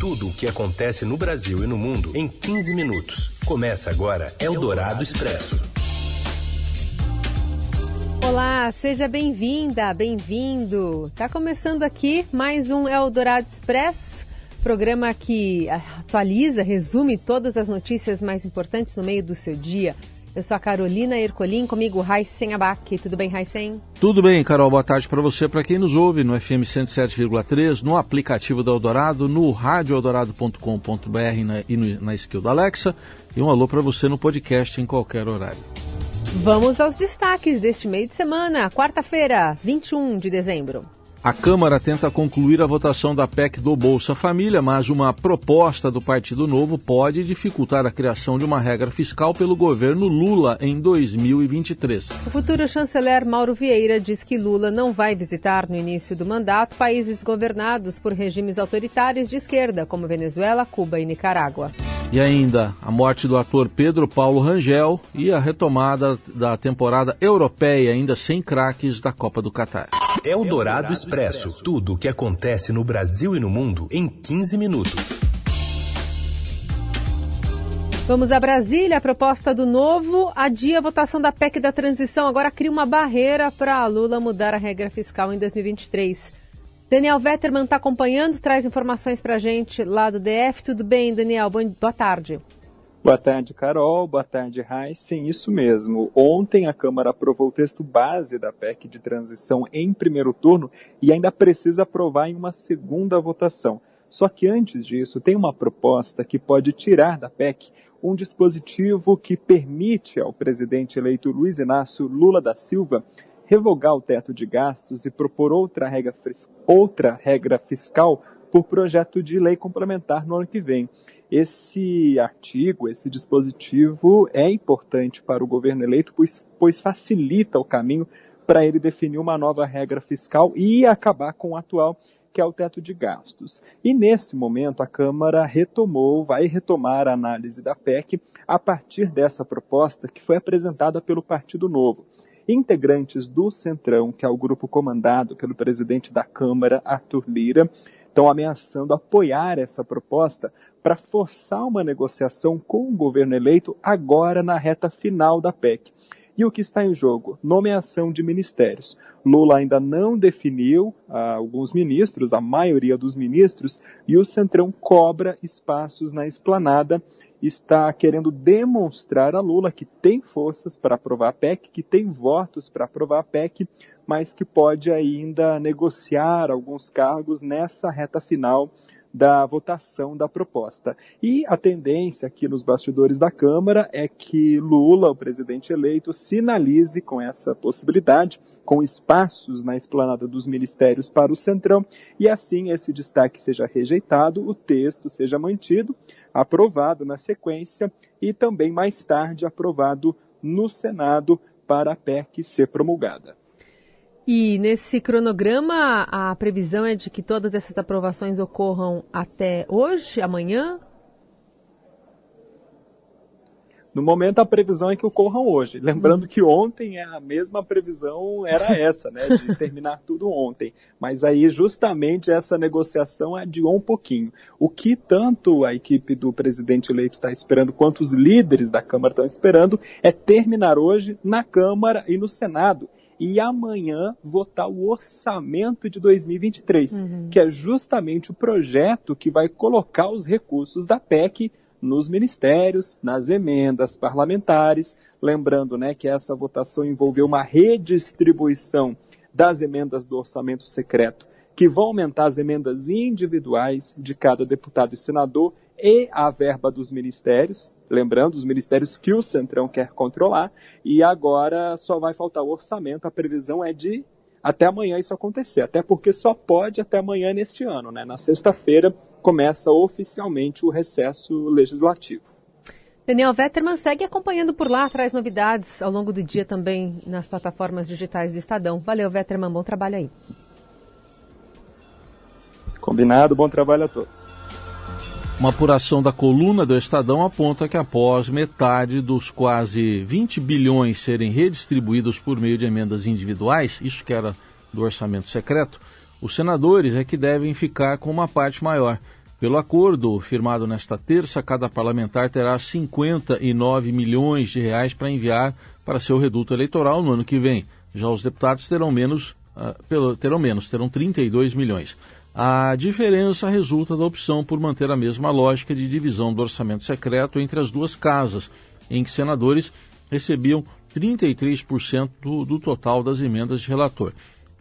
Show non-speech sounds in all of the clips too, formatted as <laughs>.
Tudo o que acontece no Brasil e no mundo em 15 minutos. Começa agora Eldorado Expresso. Olá, seja bem-vinda, bem-vindo. Tá começando aqui mais um Eldorado Expresso, programa que atualiza, resume todas as notícias mais importantes no meio do seu dia. Eu sou a Carolina Ercolim, comigo Raicen Abac. Tudo bem, Raicen? Tudo bem, Carol. Boa tarde para você, para quem nos ouve no FM 107,3, no aplicativo da Eldorado, no radioeldorado.com.br e na skill da Alexa. E um alô para você no podcast em qualquer horário. Vamos aos destaques deste meio de semana, quarta-feira, 21 de dezembro. A Câmara tenta concluir a votação da PEC do Bolsa Família, mas uma proposta do Partido Novo pode dificultar a criação de uma regra fiscal pelo governo Lula em 2023. O futuro chanceler Mauro Vieira diz que Lula não vai visitar no início do mandato países governados por regimes autoritários de esquerda, como Venezuela, Cuba e Nicarágua. E ainda a morte do ator Pedro Paulo Rangel e a retomada da temporada europeia, ainda sem craques, da Copa do Catar. É o Dourado Expresso. Tudo o que acontece no Brasil e no mundo em 15 minutos. Vamos a Brasília. A proposta do novo adia a votação da PEC da transição. Agora cria uma barreira para Lula mudar a regra fiscal em 2023. Daniel Vetterman está acompanhando, traz informações para a gente lá do DF. Tudo bem, Daniel? Boa tarde. Boa tarde, Carol. Boa tarde, Sim, Isso mesmo. Ontem a Câmara aprovou o texto base da PEC de transição em primeiro turno e ainda precisa aprovar em uma segunda votação. Só que antes disso, tem uma proposta que pode tirar da PEC um dispositivo que permite ao presidente eleito Luiz Inácio Lula da Silva revogar o teto de gastos e propor outra regra, outra regra fiscal por projeto de lei complementar no ano que vem. Esse artigo, esse dispositivo é importante para o governo eleito, pois, pois facilita o caminho para ele definir uma nova regra fiscal e acabar com o atual, que é o teto de gastos. E nesse momento a Câmara retomou, vai retomar a análise da PEC a partir dessa proposta que foi apresentada pelo Partido Novo. Integrantes do Centrão, que é o grupo comandado pelo presidente da Câmara, Arthur Lira, estão ameaçando apoiar essa proposta para forçar uma negociação com o governo eleito agora na reta final da PEC. E o que está em jogo? Nomeação de ministérios. Lula ainda não definiu ah, alguns ministros, a maioria dos ministros, e o Centrão cobra espaços na esplanada está querendo demonstrar a Lula que tem forças para aprovar a PEC, que tem votos para aprovar a PEC, mas que pode ainda negociar alguns cargos nessa reta final da votação da proposta. E a tendência aqui nos bastidores da Câmara é que Lula, o presidente eleito, sinalize com essa possibilidade, com espaços na esplanada dos ministérios para o Centrão, e assim esse destaque seja rejeitado, o texto seja mantido, aprovado na sequência e também mais tarde aprovado no Senado para a PEC ser promulgada. E nesse cronograma, a previsão é de que todas essas aprovações ocorram até hoje, amanhã? No momento, a previsão é que ocorram hoje. Lembrando que ontem a mesma previsão era <laughs> essa, né, de terminar tudo ontem. Mas aí, justamente, essa negociação adiou um pouquinho. O que tanto a equipe do presidente eleito está esperando, quanto os líderes da Câmara estão esperando, é terminar hoje na Câmara e no Senado e amanhã votar o orçamento de 2023, uhum. que é justamente o projeto que vai colocar os recursos da PEC nos ministérios, nas emendas parlamentares. Lembrando né, que essa votação envolveu uma redistribuição das emendas do orçamento secreto, que vão aumentar as emendas individuais de cada deputado e senador e a verba dos ministérios, lembrando, os ministérios que o Centrão quer controlar, e agora só vai faltar o orçamento, a previsão é de até amanhã isso acontecer, até porque só pode até amanhã neste ano, né? Na sexta-feira começa oficialmente o recesso legislativo. Daniel Vetterman segue acompanhando por lá, traz novidades ao longo do dia também nas plataformas digitais do Estadão. Valeu, Vetterman, bom trabalho aí. Combinado, bom trabalho a todos. Uma apuração da coluna do Estadão aponta que após metade dos quase 20 bilhões serem redistribuídos por meio de emendas individuais, isso que era do orçamento secreto, os senadores é que devem ficar com uma parte maior, Pelo acordo firmado nesta terça, cada parlamentar terá 59 milhões de reais para enviar para seu reduto eleitoral no ano que vem. Já os deputados terão menos, uh, terão menos, terão 32 milhões. A diferença resulta da opção por manter a mesma lógica de divisão do orçamento secreto entre as duas casas, em que senadores recebiam 33% do, do total das emendas de relator.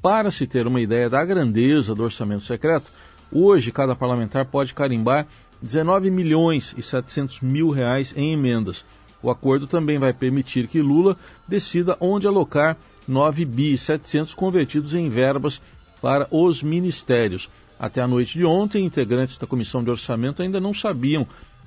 Para se ter uma ideia da grandeza do orçamento secreto, Hoje, cada parlamentar pode carimbar 19 milhões e 700 mil reais em emendas. O acordo também vai permitir que Lula decida onde alocar 9 bi 700 convertidos em verbas para os ministérios. Até a noite de ontem, integrantes da Comissão de Orçamento ainda não sabiam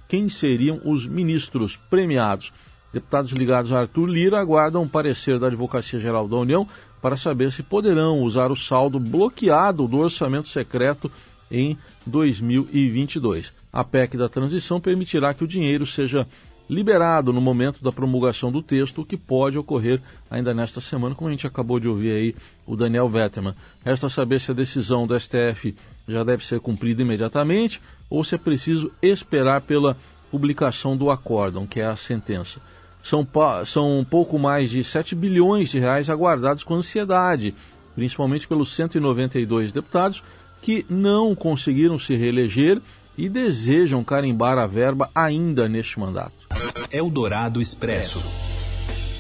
quem seriam os ministros premiados. Deputados ligados a Arthur Lira aguardam o parecer da Advocacia Geral da União para saber se poderão usar o saldo bloqueado do orçamento secreto em 2022. A PEC da transição permitirá que o dinheiro seja liberado no momento da promulgação do texto, o que pode ocorrer ainda nesta semana, como a gente acabou de ouvir aí o Daniel Vetterman. Resta saber se a decisão do STF já deve ser cumprida imediatamente ou se é preciso esperar pela publicação do acórdão, que é a sentença. São, são um pouco mais de 7 bilhões de reais aguardados com ansiedade, principalmente pelos 192 deputados que não conseguiram se reeleger e desejam carimbar a verba ainda neste mandato. Eldorado Expresso.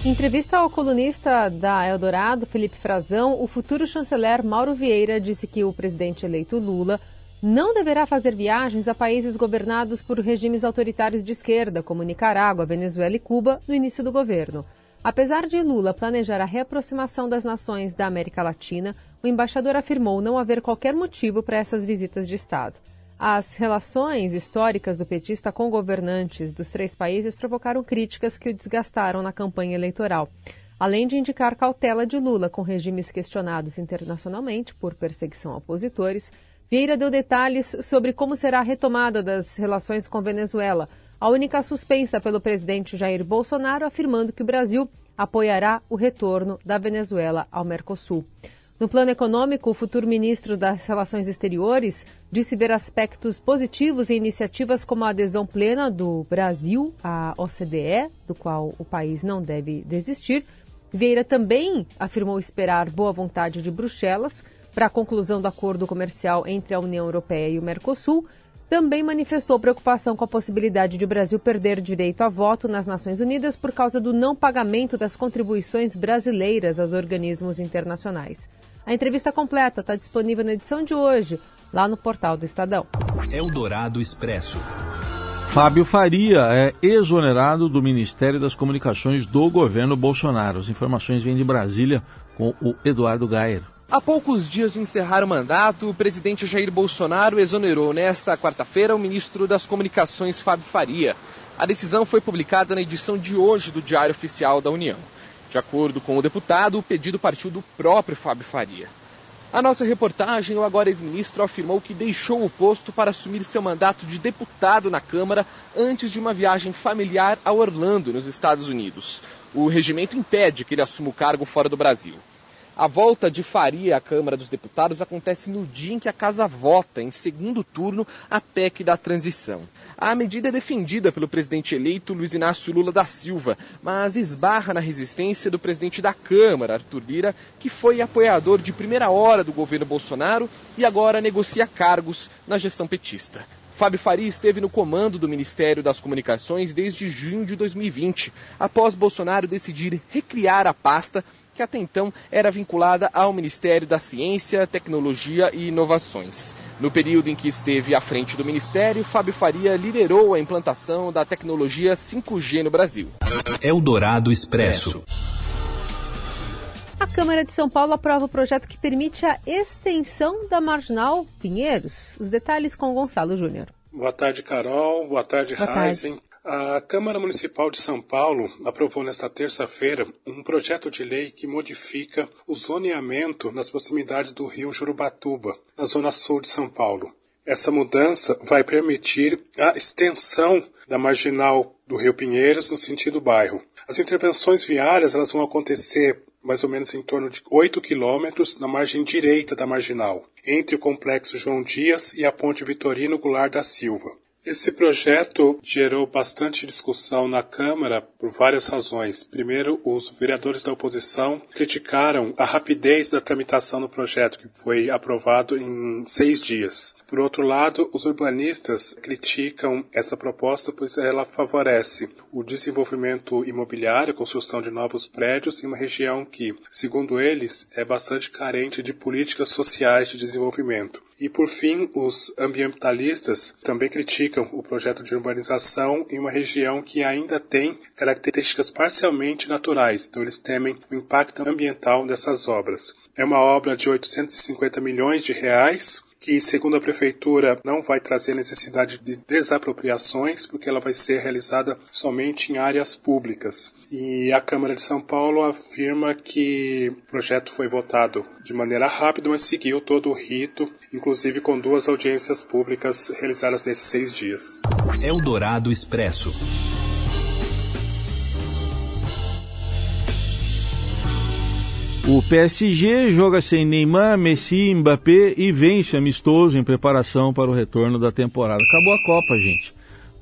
Em entrevista ao colunista da Eldorado, Felipe Frazão, o futuro chanceler Mauro Vieira disse que o presidente eleito Lula não deverá fazer viagens a países governados por regimes autoritários de esquerda, como Nicarágua, Venezuela e Cuba, no início do governo. Apesar de Lula planejar a reaproximação das nações da América Latina, o embaixador afirmou não haver qualquer motivo para essas visitas de Estado. As relações históricas do petista com governantes dos três países provocaram críticas que o desgastaram na campanha eleitoral. Além de indicar cautela de Lula com regimes questionados internacionalmente por perseguição a opositores, Vieira deu detalhes sobre como será a retomada das relações com Venezuela, a única suspensa pelo presidente Jair Bolsonaro, afirmando que o Brasil apoiará o retorno da Venezuela ao Mercosul. No plano econômico, o futuro ministro das Relações Exteriores disse ver aspectos positivos em iniciativas como a adesão plena do Brasil à OCDE, do qual o país não deve desistir. Vieira também afirmou esperar boa vontade de Bruxelas para a conclusão do acordo comercial entre a União Europeia e o Mercosul, também manifestou preocupação com a possibilidade de o Brasil perder direito a voto nas Nações Unidas por causa do não pagamento das contribuições brasileiras aos organismos internacionais. A entrevista completa está disponível na edição de hoje, lá no portal do Estadão. Eldorado Expresso. Fábio Faria é exonerado do Ministério das Comunicações do governo Bolsonaro. As informações vêm de Brasília com o Eduardo Gayer. Há poucos dias de encerrar o mandato, o presidente Jair Bolsonaro exonerou nesta quarta-feira o ministro das Comunicações, Fábio Faria. A decisão foi publicada na edição de hoje do Diário Oficial da União. De acordo com o deputado, o pedido partiu do próprio Fábio Faria. A nossa reportagem, o agora ex-ministro afirmou que deixou o posto para assumir seu mandato de deputado na Câmara antes de uma viagem familiar a Orlando, nos Estados Unidos. O regimento impede que ele assuma o cargo fora do Brasil. A volta de Faria à Câmara dos Deputados acontece no dia em que a casa vota, em segundo turno, a PEC da transição. A medida é defendida pelo presidente eleito Luiz Inácio Lula da Silva, mas esbarra na resistência do presidente da Câmara, Arthur Lira, que foi apoiador de primeira hora do governo Bolsonaro e agora negocia cargos na gestão petista. Fábio Faria esteve no comando do Ministério das Comunicações desde junho de 2020, após Bolsonaro decidir recriar a pasta que até então era vinculada ao Ministério da Ciência, Tecnologia e Inovações. No período em que esteve à frente do Ministério, Fábio Faria liderou a implantação da tecnologia 5G no Brasil. Eldorado Expresso. A Câmara de São Paulo aprova o projeto que permite a extensão da marginal Pinheiros. Os detalhes com Gonçalo Júnior. Boa tarde, Carol. Boa tarde, Boa Heisen. A Câmara Municipal de São Paulo aprovou nesta terça-feira um projeto de lei que modifica o zoneamento nas proximidades do rio Jurubatuba, na zona sul de São Paulo. Essa mudança vai permitir a extensão da marginal do Rio Pinheiros no sentido bairro. As intervenções viárias elas vão acontecer mais ou menos em torno de 8 quilômetros na margem direita da marginal, entre o complexo João Dias e a ponte Vitorino Goulart da Silva. Esse projeto gerou bastante discussão na Câmara por várias razões. Primeiro, os vereadores da oposição criticaram a rapidez da tramitação do projeto, que foi aprovado em seis dias. Por outro lado, os urbanistas criticam essa proposta, pois ela favorece o desenvolvimento imobiliário, a construção de novos prédios em uma região que, segundo eles, é bastante carente de políticas sociais de desenvolvimento. E por fim, os ambientalistas também criticam o projeto de urbanização em uma região que ainda tem características parcialmente naturais, então eles temem o impacto ambiental dessas obras. É uma obra de 850 milhões de reais, que, segundo a Prefeitura, não vai trazer necessidade de desapropriações, porque ela vai ser realizada somente em áreas públicas. E a Câmara de São Paulo afirma que o projeto foi votado de maneira rápida, mas seguiu todo o rito, inclusive com duas audiências públicas realizadas nesses seis dias. Eldorado Expresso. O PSG joga sem Neymar, Messi, Mbappé e vence amistoso em preparação para o retorno da temporada. Acabou a Copa, gente.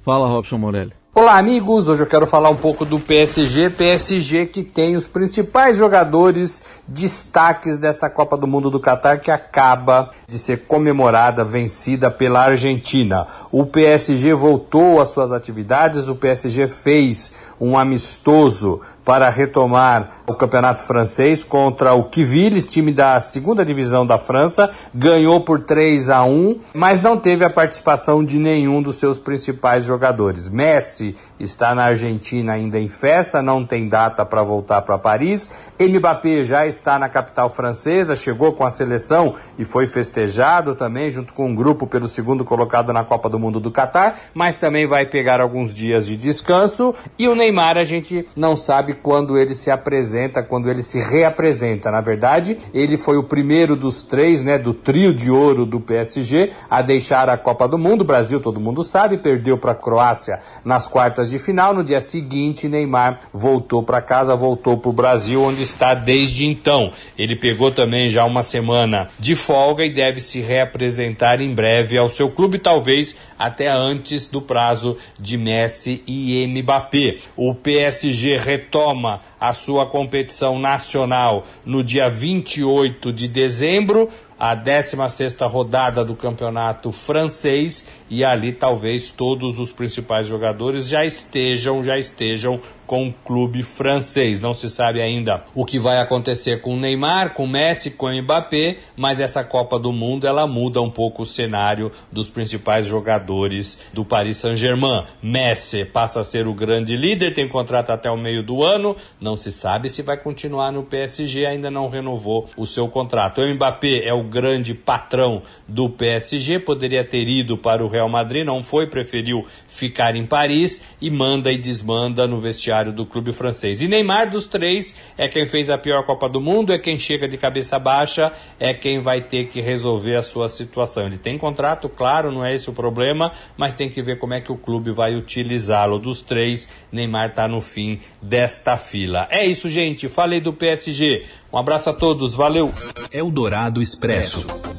Fala, Robson Morelli. Olá, amigos. Hoje eu quero falar um pouco do PSG. PSG que tem os principais jogadores, destaques dessa Copa do Mundo do Catar que acaba de ser comemorada, vencida pela Argentina. O PSG voltou às suas atividades, o PSG fez um amistoso para retomar o campeonato francês contra o Quiville, time da segunda divisão da França, ganhou por 3 a 1, mas não teve a participação de nenhum dos seus principais jogadores. Messi está na Argentina ainda em festa, não tem data para voltar para Paris. Mbappé já está na capital francesa, chegou com a seleção e foi festejado também junto com um grupo pelo segundo colocado na Copa do Mundo do Catar, mas também vai pegar alguns dias de descanso e o Neymar a gente não sabe quando ele se apresenta, quando ele se reapresenta. Na verdade, ele foi o primeiro dos três, né, do trio de ouro do PSG a deixar a Copa do Mundo. O Brasil, todo mundo sabe, perdeu para a Croácia nas quartas de final. No dia seguinte, Neymar voltou para casa, voltou para o Brasil, onde está desde então. Ele pegou também já uma semana de folga e deve se reapresentar em breve ao seu clube, talvez até antes do prazo de Messi e Mbappé. O PSG retoma a sua competição nacional no dia 28 de dezembro a 16ª rodada do campeonato francês e ali talvez todos os principais jogadores já estejam, já estejam com o clube francês. Não se sabe ainda o que vai acontecer com o Neymar, com o Messi, com o Mbappé, mas essa Copa do Mundo ela muda um pouco o cenário dos principais jogadores do Paris Saint-Germain. Messi passa a ser o grande líder, tem contrato até o meio do ano, não se sabe se vai continuar no PSG, ainda não renovou o seu contrato. O Mbappé é o grande patrão do PSG, poderia ter ido para o Real Madrid, não foi, preferiu ficar em Paris e manda e desmanda no vestiário do clube francês. E Neymar, dos três, é quem fez a pior Copa do Mundo, é quem chega de cabeça baixa, é quem vai ter que resolver a sua situação. Ele tem contrato, claro, não é esse o problema, mas tem que ver como é que o clube vai utilizá-lo. Dos três, Neymar está no fim desta fila. É isso, gente. Falei do PSG. Um abraço a todos. Valeu. Eldorado Expresso.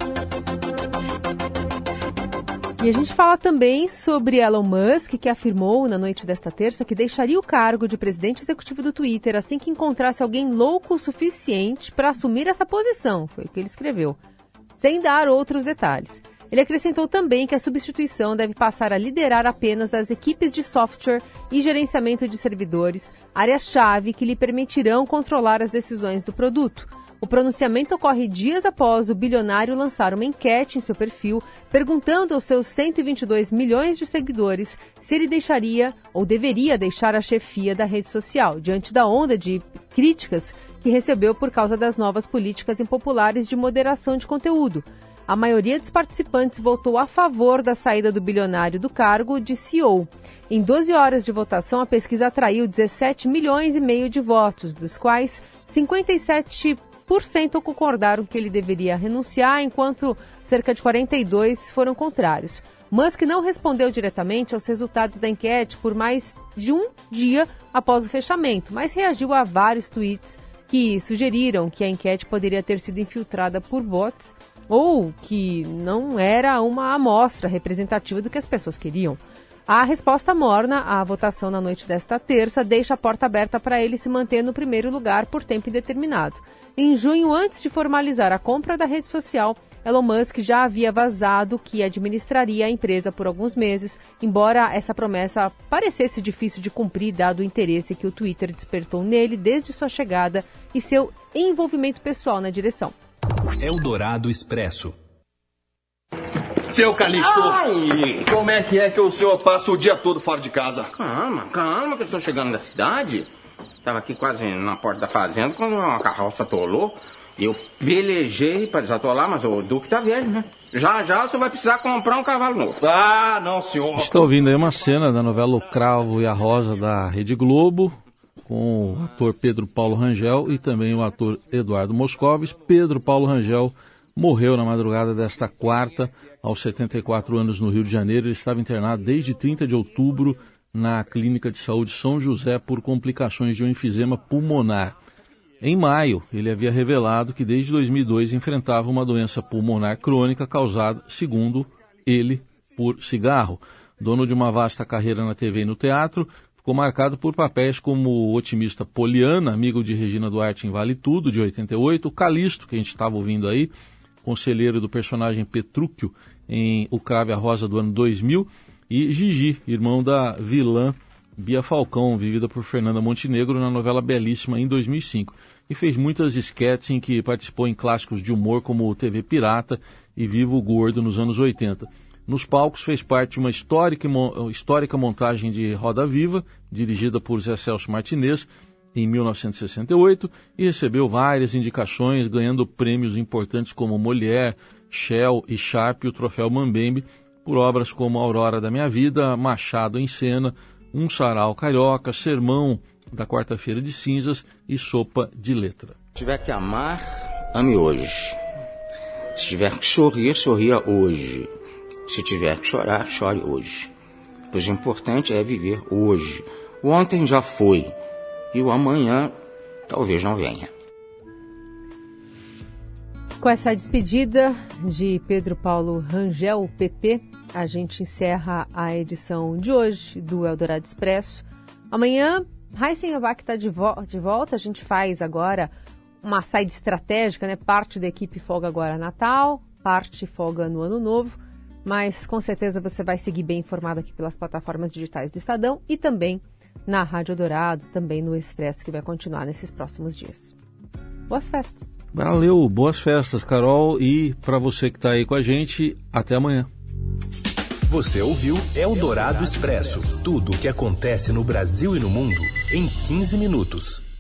E a gente fala também sobre Elon Musk, que afirmou na noite desta terça que deixaria o cargo de presidente executivo do Twitter assim que encontrasse alguém louco o suficiente para assumir essa posição. Foi o que ele escreveu, sem dar outros detalhes. Ele acrescentou também que a substituição deve passar a liderar apenas as equipes de software e gerenciamento de servidores, áreas-chave que lhe permitirão controlar as decisões do produto. O pronunciamento ocorre dias após o bilionário lançar uma enquete em seu perfil, perguntando aos seus 122 milhões de seguidores se ele deixaria ou deveria deixar a chefia da rede social, diante da onda de críticas que recebeu por causa das novas políticas impopulares de moderação de conteúdo. A maioria dos participantes votou a favor da saída do bilionário do cargo de CEO. Em 12 horas de votação, a pesquisa atraiu 17 milhões e meio de votos, dos quais 57 cento concordaram que ele deveria renunciar, enquanto cerca de 42 foram contrários. Musk não respondeu diretamente aos resultados da enquete por mais de um dia após o fechamento, mas reagiu a vários tweets que sugeriram que a enquete poderia ter sido infiltrada por bots ou que não era uma amostra representativa do que as pessoas queriam. A resposta morna à votação na noite desta terça deixa a porta aberta para ele se manter no primeiro lugar por tempo indeterminado. Em junho, antes de formalizar a compra da rede social, Elon Musk já havia vazado que administraria a empresa por alguns meses, embora essa promessa parecesse difícil de cumprir dado o interesse que o Twitter despertou nele desde sua chegada e seu envolvimento pessoal na direção. Eldorado Expresso. Seu Calixto, Ai. como é que é que o senhor passa o dia todo fora de casa? Calma, calma, que eu estou chegando da cidade. Estava aqui quase na porta da fazenda quando uma carroça atolou. Eu pelejei para desatolar, mas o Duque tá velho, né? Já já você vai precisar comprar um cavalo novo. Ah, não, senhor. Estou ouvindo aí uma cena da novela O Cravo e a Rosa da Rede Globo, com o ator Pedro Paulo Rangel e também o ator Eduardo Moscovis. Pedro Paulo Rangel morreu na madrugada desta quarta, aos 74 anos, no Rio de Janeiro. Ele estava internado desde 30 de outubro na Clínica de Saúde São José por complicações de um enfisema pulmonar. Em maio, ele havia revelado que desde 2002 enfrentava uma doença pulmonar crônica causada, segundo ele, por cigarro. Dono de uma vasta carreira na TV e no teatro, ficou marcado por papéis como o otimista Poliana, amigo de Regina Duarte em Vale Tudo, de 88, o Calisto, que a gente estava ouvindo aí, conselheiro do personagem Petrúquio em O Crave a Rosa do ano 2000, e Gigi, irmão da vilã Bia Falcão, vivida por Fernanda Montenegro na novela Belíssima em 2005 e fez muitas esquetes em que participou em clássicos de humor como TV Pirata e Vivo Gordo nos anos 80. Nos palcos fez parte de uma histórica, histórica montagem de Roda Viva, dirigida por Zé Celso Martinez, em 1968, e recebeu várias indicações, ganhando prêmios importantes como Molière, Shell e Sharp e o Troféu Mambembe, por obras como Aurora da Minha Vida, Machado em Cena, Um Sarau Carioca, Sermão da quarta-feira de cinzas e sopa de letra. Se tiver que amar, ame hoje. Se tiver que sorrir, sorria hoje. Se tiver que chorar, chore hoje. Pois o importante é viver hoje. O ontem já foi e o amanhã talvez não venha. Com essa despedida de Pedro Paulo Rangel, PP, a gente encerra a edição de hoje do Eldorado Expresso. Amanhã Heisen Abac está de, vo de volta. A gente faz agora uma saída estratégica, né? Parte da equipe folga agora Natal, parte folga no Ano Novo. Mas com certeza você vai seguir bem informado aqui pelas plataformas digitais do Estadão e também na Rádio Dourado, também no Expresso, que vai continuar nesses próximos dias. Boas festas! Valeu, boas festas, Carol. E para você que está aí com a gente, até amanhã. Você ouviu Eldorado Expresso tudo o que acontece no Brasil e no mundo em 15 minutos.